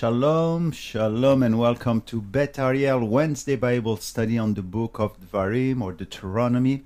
Shalom, shalom, and welcome to Beth Ariel Wednesday Bible study on the book of Devarim or Deuteronomy.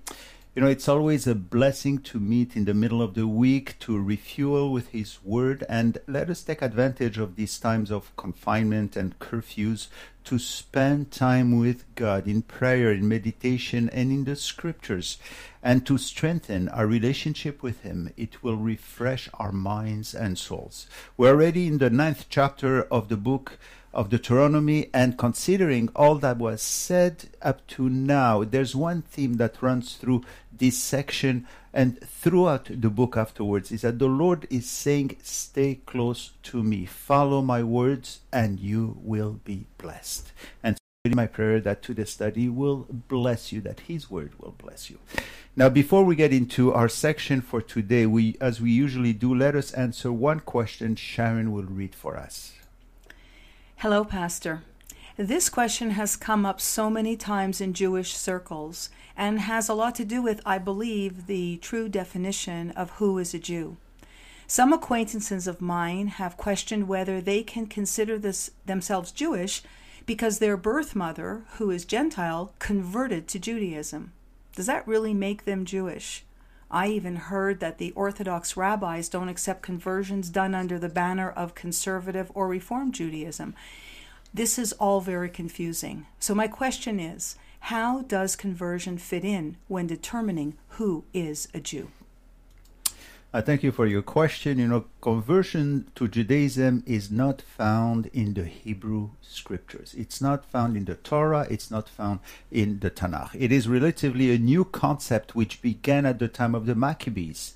You know, it's always a blessing to meet in the middle of the week to refuel with His Word, and let us take advantage of these times of confinement and curfews to spend time with God in prayer, in meditation, and in the Scriptures, and to strengthen our relationship with Him. It will refresh our minds and souls. We're already in the ninth chapter of the book of the Deuteronomy, and considering all that was said up to now, there's one theme that runs through this section and throughout the book afterwards is that the Lord is saying, Stay close to me, follow my words, and you will be blessed. And so my prayer that to the study will bless you, that His word will bless you. Now, before we get into our section for today, we, as we usually do, let us answer one question Sharon will read for us. Hello, Pastor. This question has come up so many times in Jewish circles and has a lot to do with, I believe, the true definition of who is a Jew. Some acquaintances of mine have questioned whether they can consider this themselves Jewish because their birth mother, who is Gentile, converted to Judaism. Does that really make them Jewish? I even heard that the Orthodox rabbis don't accept conversions done under the banner of conservative or Reform Judaism. This is all very confusing. So, my question is how does conversion fit in when determining who is a Jew? I thank you for your question. You know, conversion to Judaism is not found in the Hebrew scriptures. It's not found in the Torah. It's not found in the Tanakh. It is relatively a new concept which began at the time of the Maccabees.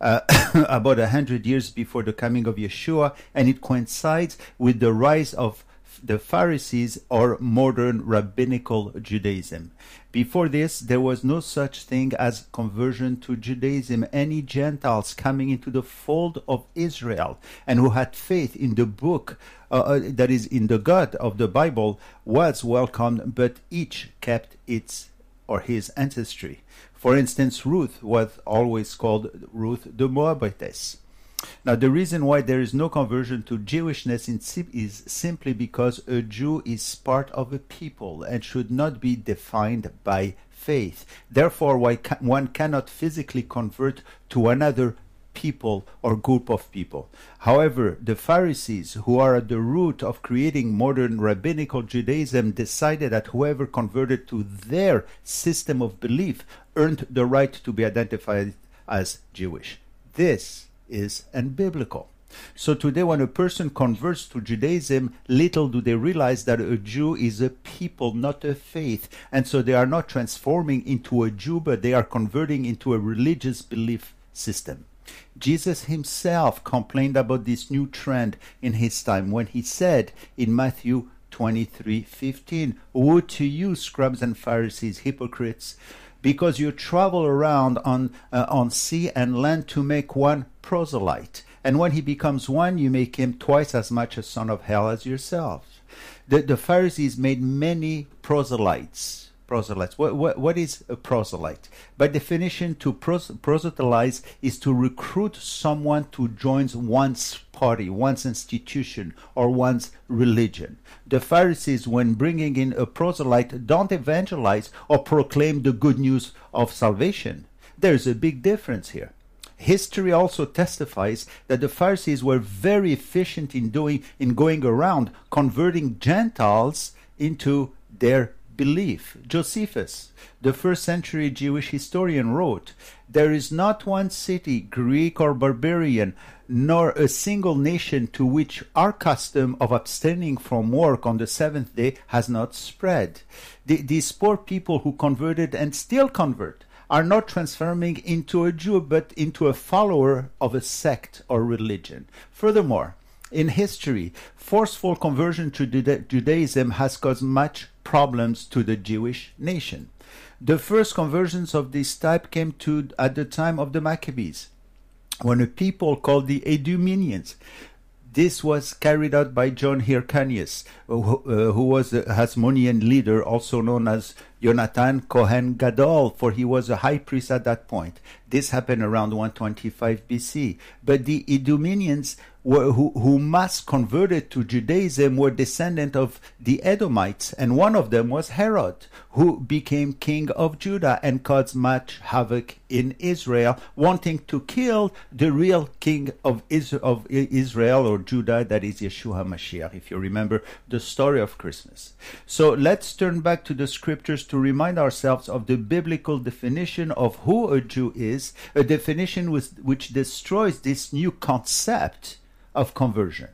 Uh, about a hundred years before the coming of Yeshua, and it coincides with the rise of the Pharisees or modern rabbinical Judaism. Before this, there was no such thing as conversion to Judaism. Any Gentiles coming into the fold of Israel and who had faith in the book uh, uh, that is in the God of the Bible was welcomed, but each kept its or his ancestry. For instance, Ruth was always called Ruth the Moabitess. Now, the reason why there is no conversion to Jewishness is simply because a Jew is part of a people and should not be defined by faith. Therefore, why one cannot physically convert to another people or group of people. However, the Pharisees, who are at the root of creating modern rabbinical Judaism, decided that whoever converted to their system of belief earned the right to be identified as Jewish. This is unbiblical. So today, when a person converts to Judaism, little do they realize that a Jew is a people, not a faith. And so they are not transforming into a Jew, but they are converting into a religious belief system. Jesus himself complained about this new trend in his time when he said in Matthew 23:15, "Woe to you, scribes and Pharisees, hypocrites, because you travel around on uh, on sea and land to make one proselyte, and when he becomes one, you make him twice as much a son of hell as yourself." The, the Pharisees made many proselytes proselytes. What, what, what is a proselyte? By definition, to pros- proselytize is to recruit someone to join one's party, one's institution, or one's religion. The Pharisees, when bringing in a proselyte, don't evangelize or proclaim the good news of salvation. There's a big difference here. History also testifies that the Pharisees were very efficient in doing in going around converting Gentiles into their belief. Josephus, the first century Jewish historian, wrote There is not one city, Greek or barbarian, nor a single nation to which our custom of abstaining from work on the seventh day has not spread. The, these poor people who converted and still convert are not transforming into a Jew but into a follower of a sect or religion. Furthermore, in history, forceful conversion to Judaism has caused much problems to the Jewish nation. The first conversions of this type came to at the time of the Maccabees, when a people called the Idumeans this was carried out by John Hyrcanus, who, uh, who was the Hasmonean leader, also known as Jonathan Kohen Gadol, for he was a high priest at that point. This happened around 125 BC. But the were, who, who mass converted to Judaism were descendant of the Edomites, and one of them was Herod, who became king of Judah and caused much havoc in Israel, wanting to kill the real king of Israel, or Judah, that is Yeshua Mashiach, if you remember the story of Christmas. So let's turn back to the scriptures to remind ourselves of the biblical definition of who a Jew is, a definition which destroys this new concept of conversion.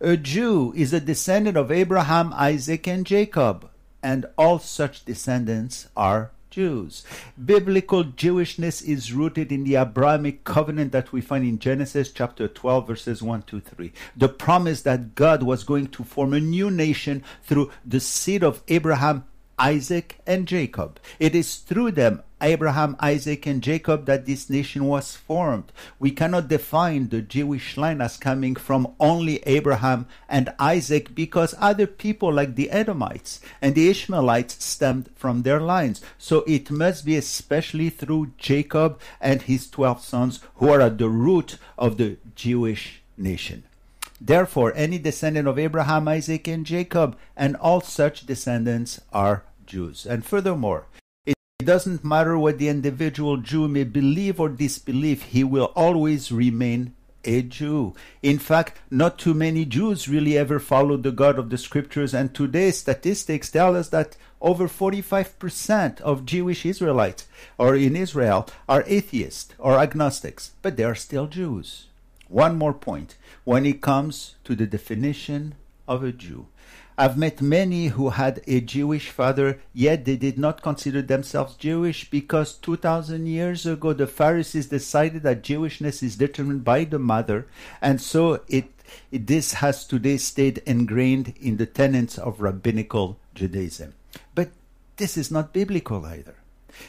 A Jew is a descendant of Abraham, Isaac, and Jacob, and all such descendants are Jews. Biblical Jewishness is rooted in the Abrahamic covenant that we find in Genesis chapter 12, verses 1 to 3. The promise that God was going to form a new nation through the seed of Abraham, Isaac, and Jacob. It is through them, Abraham, Isaac, and Jacob, that this nation was formed. We cannot define the Jewish line as coming from only Abraham and Isaac because other people like the Edomites and the Ishmaelites stemmed from their lines. So it must be especially through Jacob and his 12 sons who are at the root of the Jewish nation. Therefore, any descendant of Abraham, Isaac, and Jacob, and all such descendants are Jews. And furthermore, it doesn't matter what the individual Jew may believe or disbelieve, he will always remain a Jew. In fact, not too many Jews really ever followed the God of the scriptures, and today's statistics tell us that over 45% of Jewish Israelites or in Israel are atheists or agnostics, but they are still Jews. One more point when it comes to the definition of a Jew. I've met many who had a Jewish father, yet they did not consider themselves Jewish because 2000 years ago the Pharisees decided that Jewishness is determined by the mother, and so it, it this has today stayed ingrained in the tenets of rabbinical Judaism. But this is not biblical either.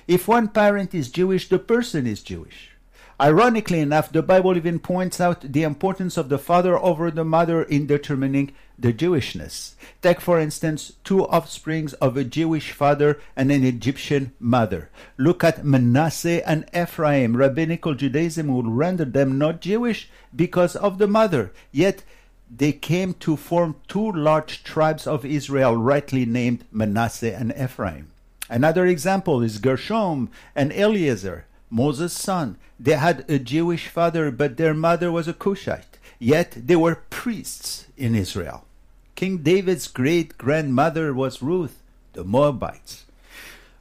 If one parent is Jewish, the person is Jewish. Ironically enough, the Bible even points out the importance of the father over the mother in determining the Jewishness. Take, for instance, two offsprings of a Jewish father and an Egyptian mother. Look at Manasseh and Ephraim. Rabbinical Judaism would render them not Jewish because of the mother, yet they came to form two large tribes of Israel, rightly named Manasseh and Ephraim. Another example is Gershom and Eliezer. Moses' son. They had a Jewish father, but their mother was a Cushite. Yet they were priests in Israel. King David's great grandmother was Ruth, the Moabites.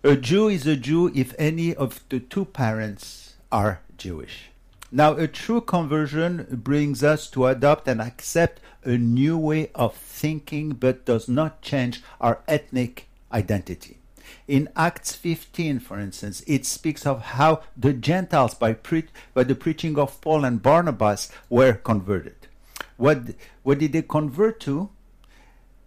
A Jew is a Jew if any of the two parents are Jewish. Now, a true conversion brings us to adopt and accept a new way of thinking, but does not change our ethnic identity. In Acts 15, for instance, it speaks of how the Gentiles, by, pre- by the preaching of Paul and Barnabas, were converted. What, what did they convert to?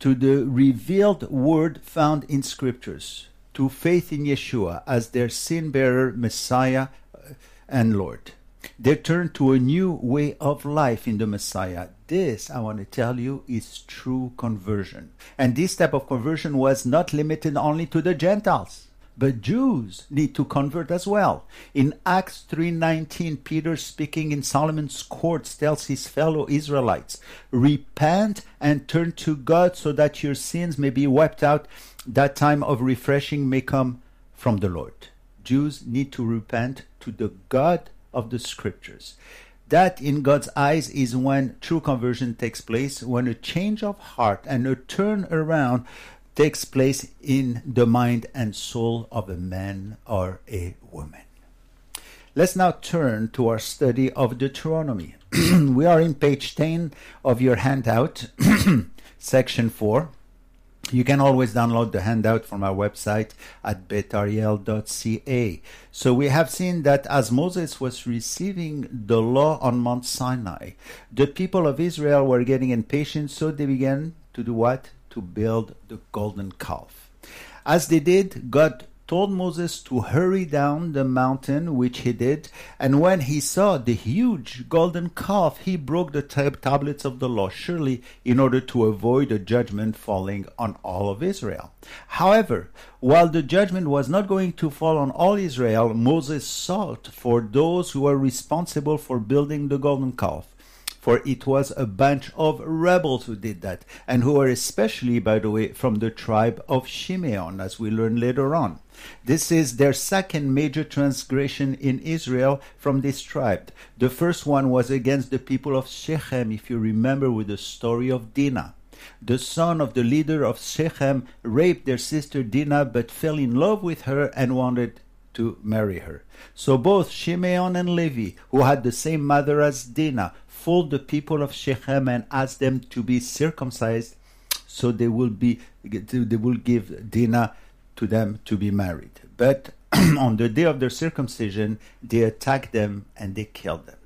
To the revealed word found in scriptures, to faith in Yeshua as their sin bearer, Messiah, uh, and Lord. They turn to a new way of life in the Messiah. This, I want to tell you, is true conversion. And this type of conversion was not limited only to the Gentiles. But Jews need to convert as well. In Acts 3:19, Peter speaking in Solomon's courts tells his fellow Israelites, "Repent and turn to God so that your sins may be wiped out, that time of refreshing may come from the Lord." Jews need to repent to the God of the scriptures. That, in God's eyes, is when true conversion takes place, when a change of heart and a turn around takes place in the mind and soul of a man or a woman. Let's now turn to our study of Deuteronomy. we are in page 10 of your handout, section 4. You can always download the handout from our website at bethariel.ca. So we have seen that as Moses was receiving the law on Mount Sinai, the people of Israel were getting impatient, so they began to do what? To build the golden calf. As they did, God told Moses to hurry down the mountain, which he did. And when he saw the huge golden calf, he broke the tab- tablets of the law, surely in order to avoid a judgment falling on all of Israel. However, while the judgment was not going to fall on all Israel, Moses sought for those who were responsible for building the golden calf. For it was a bunch of rebels who did that, and who are especially, by the way, from the tribe of Shimeon, as we learn later on. This is their second major transgression in Israel from this tribe. The first one was against the people of Shechem, if you remember with the story of Dinah. The son of the leader of Shechem raped their sister Dinah but fell in love with her and wanted to marry her. So both Shimeon and Levi, who had the same mother as Dinah, fooled the people of Shechem and asked them to be circumcised so they will be they will give Dinah to them to be married. But on the day of their circumcision, they attacked them and they killed them.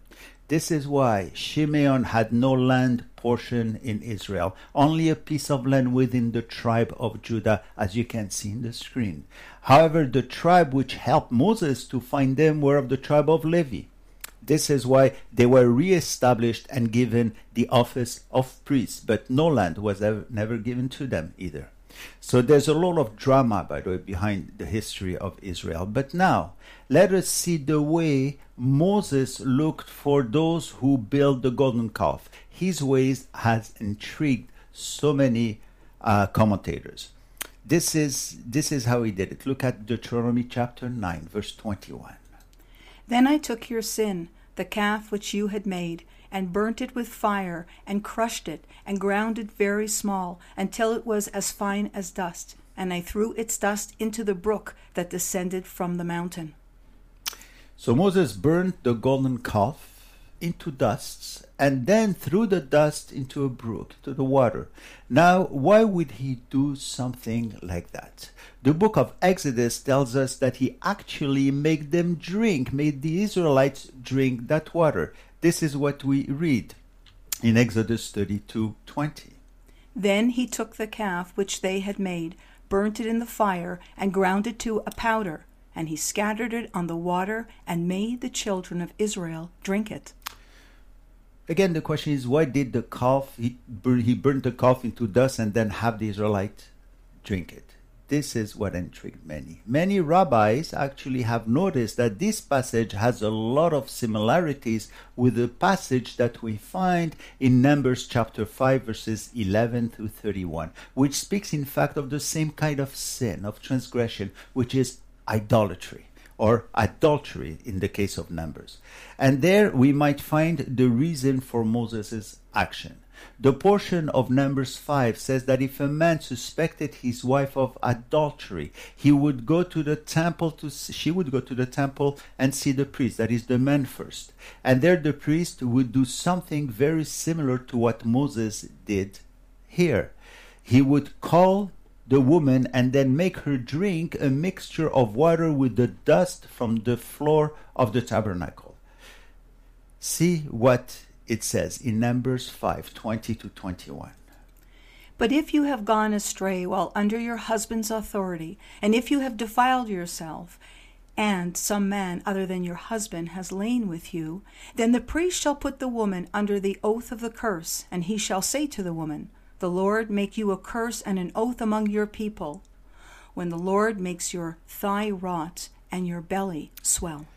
This is why Shimeon had no land portion in Israel, only a piece of land within the tribe of Judah, as you can see in the screen. However, the tribe which helped Moses to find them were of the tribe of Levi. This is why they were re-established and given the office of priests, but no land was ever, never given to them either. So there's a lot of drama, by the way, behind the history of Israel. But now, let us see the way Moses looked for those who built the golden calf. His ways has intrigued so many uh, commentators. This is this is how he did it. Look at Deuteronomy chapter 9, verse 21. Then I took your sin, the calf which you had made, and burnt it with fire, and crushed it, and ground it very small, until it was as fine as dust. And I threw its dust into the brook that descended from the mountain. So Moses burnt the golden calf into dusts and then threw the dust into a brook, to the water. Now, why would he do something like that? The book of Exodus tells us that he actually made them drink, made the Israelites drink that water. This is what we read in Exodus 32:20. Then he took the calf which they had made, burnt it in the fire, and ground it to a powder, and he scattered it on the water, and made the children of Israel drink it. Again, the question is why did the calf, he, he burned the calf into dust and then have the Israelites drink it? This is what intrigued many. Many rabbis actually have noticed that this passage has a lot of similarities with the passage that we find in Numbers chapter 5, verses 11 through 31, which speaks, in fact, of the same kind of sin, of transgression, which is idolatry or adultery in the case of Numbers. And there we might find the reason for Moses' action. The portion of Numbers 5 says that if a man suspected his wife of adultery, he would go to the temple to she would go to the temple and see the priest, that is the man first. And there the priest would do something very similar to what Moses did here. He would call the woman and then make her drink a mixture of water with the dust from the floor of the tabernacle. See what it says in Numbers 5 20 to 21. But if you have gone astray while under your husband's authority, and if you have defiled yourself, and some man other than your husband has lain with you, then the priest shall put the woman under the oath of the curse, and he shall say to the woman, The Lord make you a curse and an oath among your people, when the Lord makes your thigh rot and your belly swell.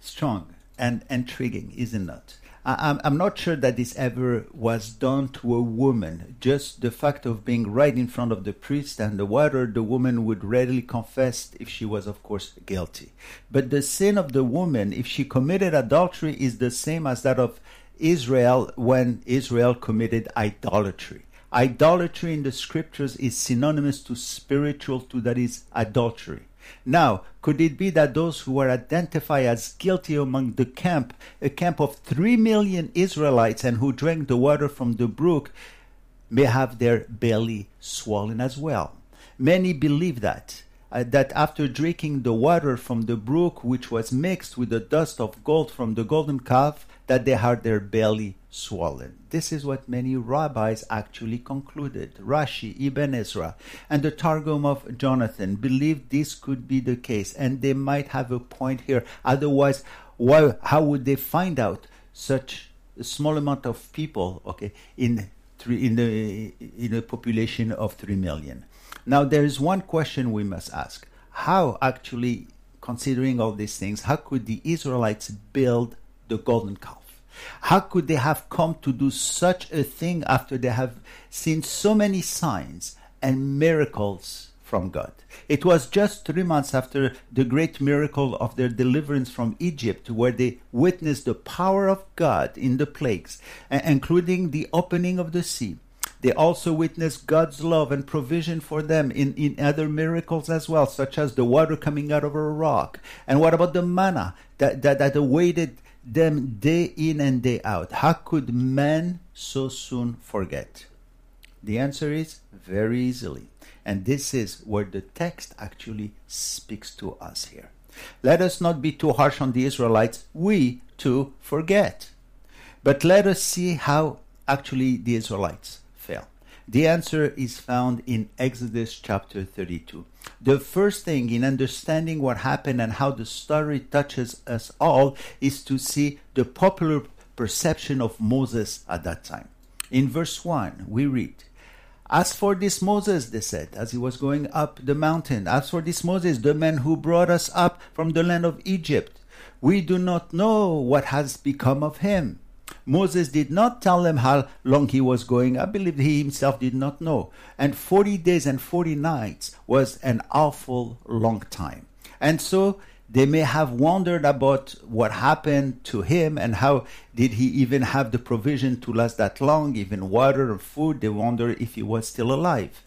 Strong and intriguing, isn't it? I, I'm not sure that this ever was done to a woman. Just the fact of being right in front of the priest and the water, the woman would readily confess if she was, of course, guilty. But the sin of the woman, if she committed adultery, is the same as that of Israel when Israel committed idolatry. Idolatry in the scriptures is synonymous to spiritual, to that is adultery. Now, could it be that those who were identified as guilty among the camp, a camp of three million Israelites and who drank the water from the brook, may have their belly swollen as well? Many believe that. Uh, that after drinking the water from the brook, which was mixed with the dust of gold from the golden calf, that they had their belly swollen. This is what many rabbis actually concluded. Rashi, Ibn Ezra, and the Targum of Jonathan believed this could be the case, and they might have a point here. Otherwise, why, how would they find out such a small amount of people, okay, in three, in the in a population of three million? Now, there is one question we must ask: How actually, considering all these things, how could the Israelites build the golden calf? How could they have come to do such a thing after they have seen so many signs and miracles from God? It was just three months after the great miracle of their deliverance from Egypt, where they witnessed the power of God in the plagues, including the opening of the sea. They also witnessed God's love and provision for them in, in other miracles as well, such as the water coming out of a rock. And what about the manna that, that, that awaited them day in and day out? How could man so soon forget? The answer is very easily. And this is where the text actually speaks to us here. Let us not be too harsh on the Israelites. We too forget. But let us see how actually the Israelites fail. The answer is found in Exodus chapter 32. The first thing in understanding what happened and how the story touches us all is to see the popular perception of Moses at that time. In verse 1, we read, as for this Moses, they said, as he was going up the mountain, as for this Moses, the man who brought us up from the land of Egypt, we do not know what has become of him. Moses did not tell them how long he was going. I believe he himself did not know. And 40 days and 40 nights was an awful long time. And so they may have wondered about what happened to him and how did he even have the provision to last that long, even water or food. They wonder if he was still alive.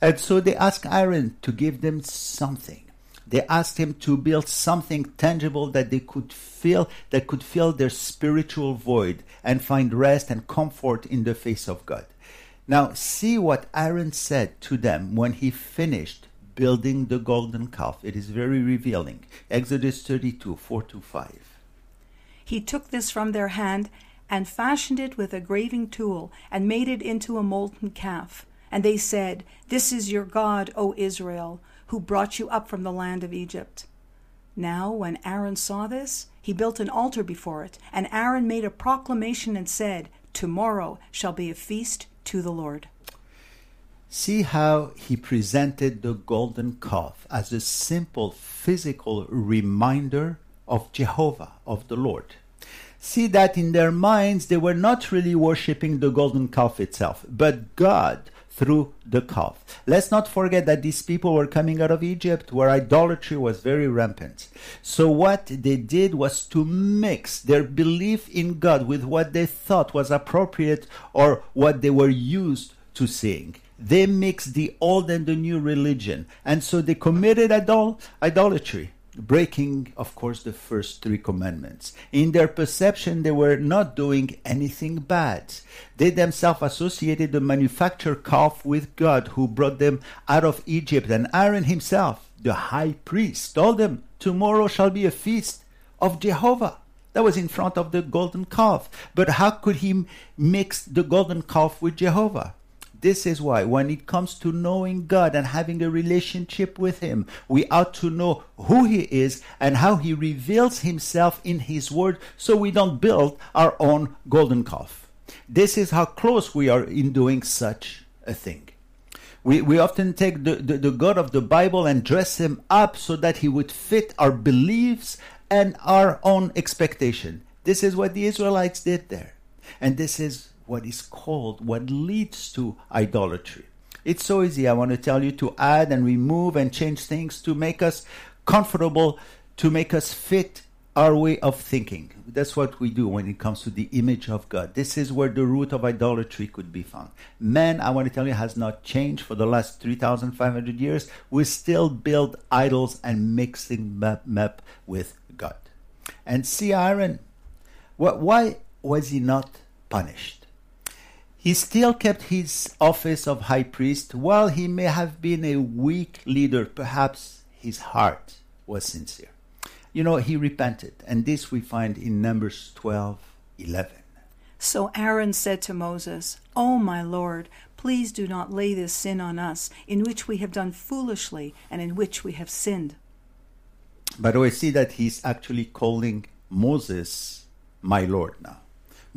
And so they asked Aaron to give them something. They asked him to build something tangible that they could feel, that could fill their spiritual void and find rest and comfort in the face of God. Now, see what Aaron said to them when he finished building the golden calf. It is very revealing. Exodus 32 4 to 5. He took this from their hand and fashioned it with a graving tool and made it into a molten calf. And they said, This is your God, O Israel, who brought you up from the land of Egypt. Now, when Aaron saw this, he built an altar before it, and Aaron made a proclamation and said, Tomorrow shall be a feast to the Lord. See how he presented the golden calf as a simple physical reminder of Jehovah, of the Lord. See that in their minds they were not really worshipping the golden calf itself, but God through the calf. Let's not forget that these people were coming out of Egypt where idolatry was very rampant. So what they did was to mix their belief in God with what they thought was appropriate or what they were used to seeing they mixed the old and the new religion. And so they committed idol- idolatry, breaking, of course, the first three commandments. In their perception, they were not doing anything bad. They themselves associated the manufactured calf with God who brought them out of Egypt. And Aaron himself, the high priest, told them, Tomorrow shall be a feast of Jehovah. That was in front of the golden calf. But how could he mix the golden calf with Jehovah? This is why, when it comes to knowing God and having a relationship with Him, we ought to know who He is and how He reveals Himself in His Word so we don't build our own golden calf. This is how close we are in doing such a thing. We, we often take the, the, the God of the Bible and dress Him up so that He would fit our beliefs and our own expectation. This is what the Israelites did there. And this is what is called, what leads to idolatry. It's so easy, I want to tell you, to add and remove and change things to make us comfortable, to make us fit our way of thinking. That's what we do when it comes to the image of God. This is where the root of idolatry could be found. Man, I want to tell you, has not changed for the last 3,500 years. We still build idols and mixing map, map with God. And see, Aaron, why was he not punished? He still kept his office of high priest while he may have been a weak leader. Perhaps his heart was sincere. You know, he repented, and this we find in Numbers 12 11. So Aaron said to Moses, O my Lord, please do not lay this sin on us, in which we have done foolishly and in which we have sinned. By the way, see that he's actually calling Moses my Lord now.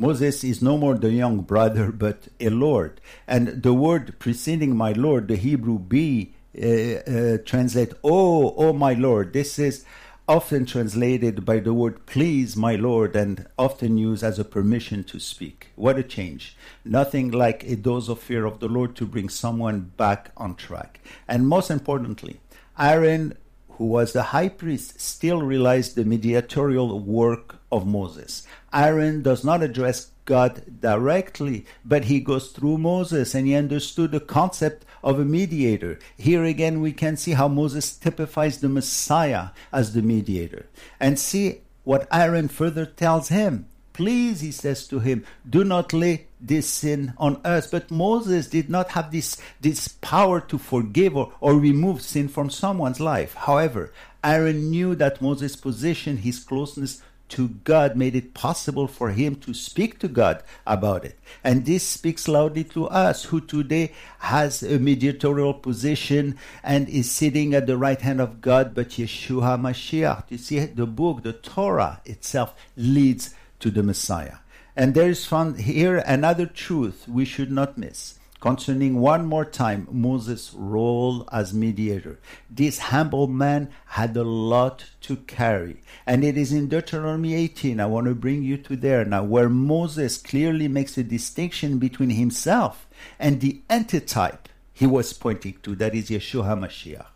Moses is no more the young brother, but a Lord. And the word preceding my Lord, the Hebrew be, uh, uh, translate, oh, oh my Lord. This is often translated by the word please, my Lord, and often used as a permission to speak. What a change. Nothing like a dose of fear of the Lord to bring someone back on track. And most importantly, Aaron, who was the high priest, still realized the mediatorial work of Moses. Aaron does not address God directly, but he goes through Moses and he understood the concept of a mediator. Here again, we can see how Moses typifies the Messiah as the mediator. And see what Aaron further tells him. Please, he says to him, do not lay this sin on us. But Moses did not have this, this power to forgive or, or remove sin from someone's life. However, Aaron knew that Moses' position, his closeness to God made it possible for him to speak to God about it. And this speaks loudly to us who today has a mediatorial position and is sitting at the right hand of God, but Yeshua Mashiach. You see, the book, the Torah itself leads to the Messiah. And there is found here another truth we should not miss concerning one more time Moses' role as mediator. This humble man had a lot to carry. And it is in Deuteronomy 18, I want to bring you to there now, where Moses clearly makes a distinction between himself and the antitype he was pointing to, that is Yeshua HaMashiach.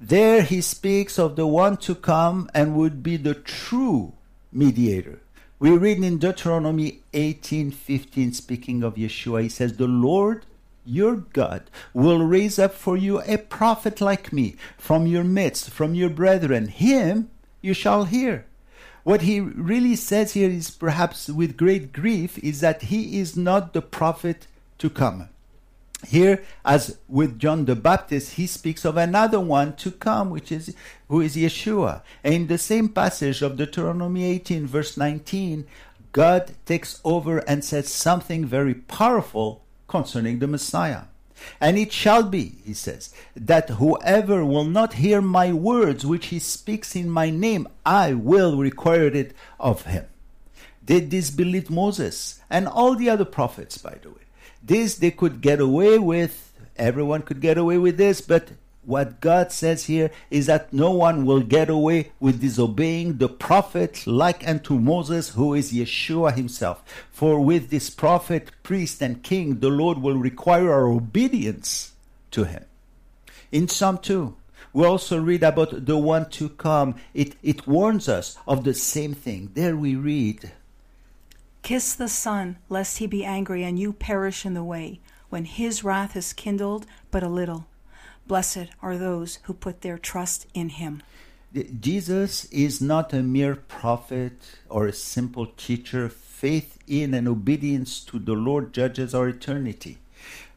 There he speaks of the one to come and would be the true mediator we read in Deuteronomy 18:15 speaking of Yeshua he says the Lord your God will raise up for you a prophet like me from your midst from your brethren. Him you shall hear. What he really says here is perhaps with great grief is that he is not the prophet to come here, as with John the Baptist, he speaks of another one to come, which is who is Yeshua. And in the same passage of Deuteronomy 18, verse 19, God takes over and says something very powerful concerning the Messiah. And it shall be, he says, that whoever will not hear my words which he speaks in my name, I will require it of him. Did this believe Moses and all the other prophets, by the way? This they could get away with. Everyone could get away with this, but what God says here is that no one will get away with disobeying the prophet like unto Moses, who is Yeshua himself. For with this prophet, priest, and king, the Lord will require our obedience to him. In Psalm 2, we also read about the one to come. It, it warns us of the same thing. There we read, Kiss the Son, lest he be angry and you perish in the way, when his wrath is kindled but a little. Blessed are those who put their trust in him. Jesus is not a mere prophet or a simple teacher. Faith in and obedience to the Lord judges our eternity.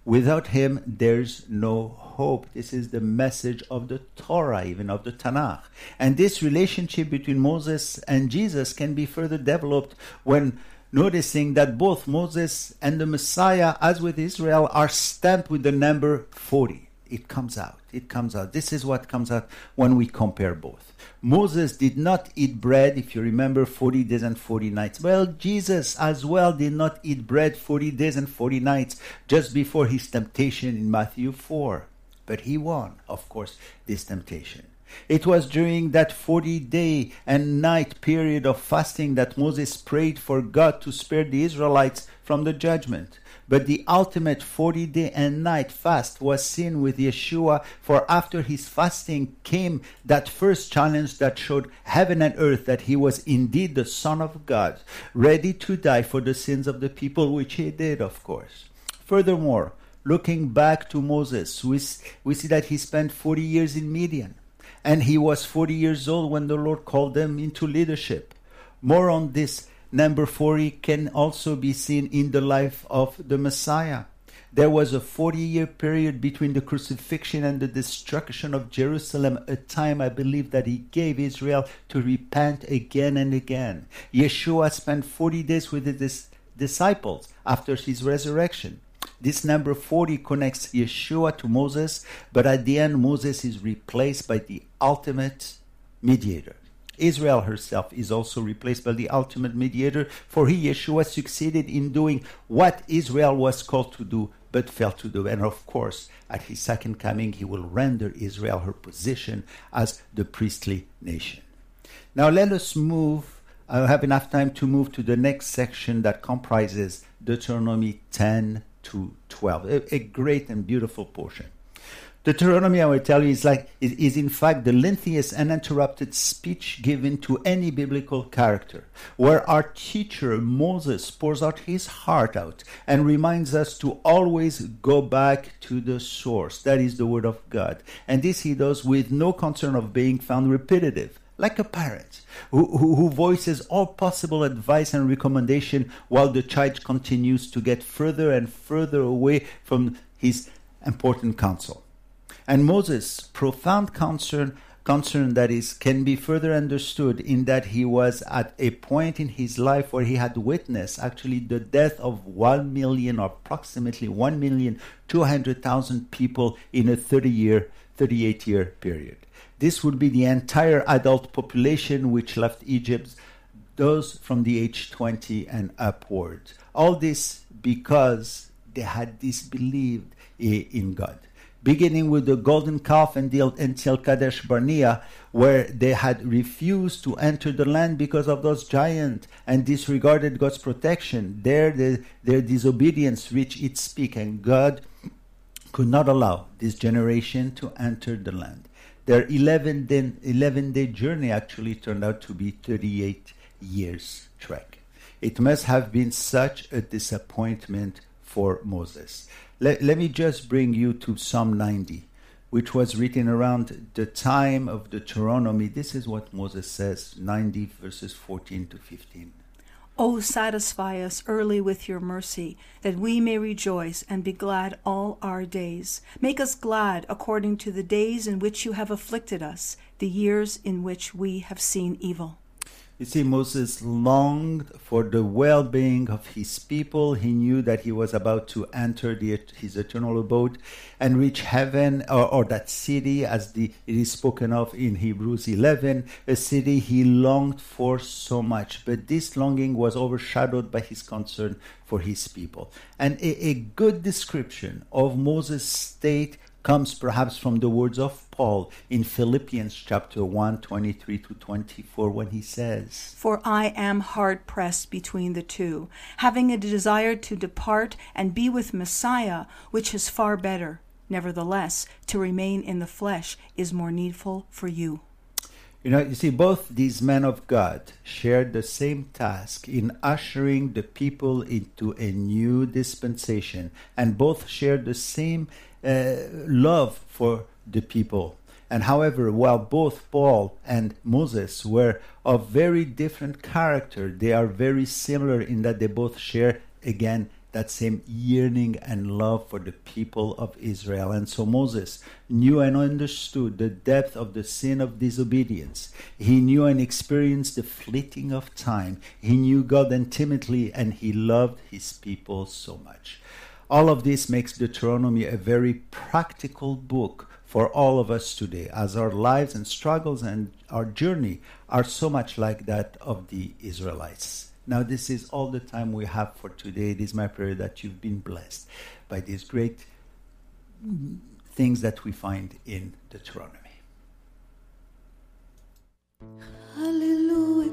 Without him, there's no hope. This is the message of the Torah, even of the Tanakh. And this relationship between Moses and Jesus can be further developed when noticing that both Moses and the Messiah, as with Israel, are stamped with the number 40. It comes out. It comes out. This is what comes out when we compare both. Moses did not eat bread, if you remember, 40 days and 40 nights. Well, Jesus as well did not eat bread 40 days and 40 nights just before his temptation in Matthew 4. But he won, of course, this temptation. It was during that 40 day and night period of fasting that Moses prayed for God to spare the Israelites from the judgment. But the ultimate 40 day and night fast was seen with Yeshua, for after his fasting came that first challenge that showed heaven and earth that he was indeed the Son of God, ready to die for the sins of the people, which he did, of course. Furthermore, looking back to Moses, we, we see that he spent 40 years in Midian and he was 40 years old when the Lord called them into leadership. More on this number 40 can also be seen in the life of the Messiah. There was a 40 year period between the crucifixion and the destruction of Jerusalem, a time I believe that he gave Israel to repent again and again. Yeshua spent 40 days with his disciples after his resurrection. This number 40 connects Yeshua to Moses, but at the end, Moses is replaced by the ultimate mediator. Israel herself is also replaced by the ultimate mediator, for he, Yeshua, succeeded in doing what Israel was called to do but failed to do. And of course, at his second coming, he will render Israel her position as the priestly nation. Now let us move. I'll have enough time to move to the next section that comprises Deuteronomy 10 to 12, a, a great and beautiful portion. Deuteronomy, I will tell you, is like is, is in fact the lengthiest uninterrupted speech given to any biblical character, where our teacher Moses pours out his heart out and reminds us to always go back to the source, that is the Word of God. And this he does with no concern of being found repetitive, like a parent who, who, voices all possible advice and recommendation while the child continues to get further and further away from his important counsel. And Moses' profound concern, concern that is, can be further understood in that he was at a point in his life where he had witnessed actually the death of 1 million or approximately 1 million 200,000 people in a 30 year, 38 year period. This would be the entire adult population which left Egypt, those from the age 20 and upwards. All this because they had disbelieved in God beginning with the golden calf until, until Kadesh Barnea, where they had refused to enter the land because of those giants and disregarded God's protection. There, the, their disobedience reached its peak, and God could not allow this generation to enter the land. Their 11 day, 11 day journey actually turned out to be 38 years trek. It must have been such a disappointment for Moses. Let, let me just bring you to Psalm 90, which was written around the time of the Deuteronomy. This is what Moses says 90 verses 14 to 15. O satisfy us early with your mercy, that we may rejoice and be glad all our days. Make us glad according to the days in which you have afflicted us, the years in which we have seen evil. You see, Moses longed for the well being of his people. He knew that he was about to enter the, his eternal abode and reach heaven or, or that city, as the, it is spoken of in Hebrews 11, a city he longed for so much. But this longing was overshadowed by his concern for his people. And a, a good description of Moses' state comes perhaps from the words of Paul in Philippians chapter 1, 23 to 24, when he says, For I am hard pressed between the two, having a desire to depart and be with Messiah, which is far better. Nevertheless, to remain in the flesh is more needful for you. You know, you see, both these men of God shared the same task in ushering the people into a new dispensation, and both shared the same Uh, love for the people. And however, while both Paul and Moses were of very different character, they are very similar in that they both share again that same yearning and love for the people of Israel. And so Moses knew and understood the depth of the sin of disobedience. He knew and experienced the fleeting of time. He knew God intimately and he loved his people so much. All of this makes Deuteronomy a very practical book for all of us today, as our lives and struggles and our journey are so much like that of the Israelites. Now, this is all the time we have for today. It is my prayer that you've been blessed by these great things that we find in Deuteronomy. Hallelujah,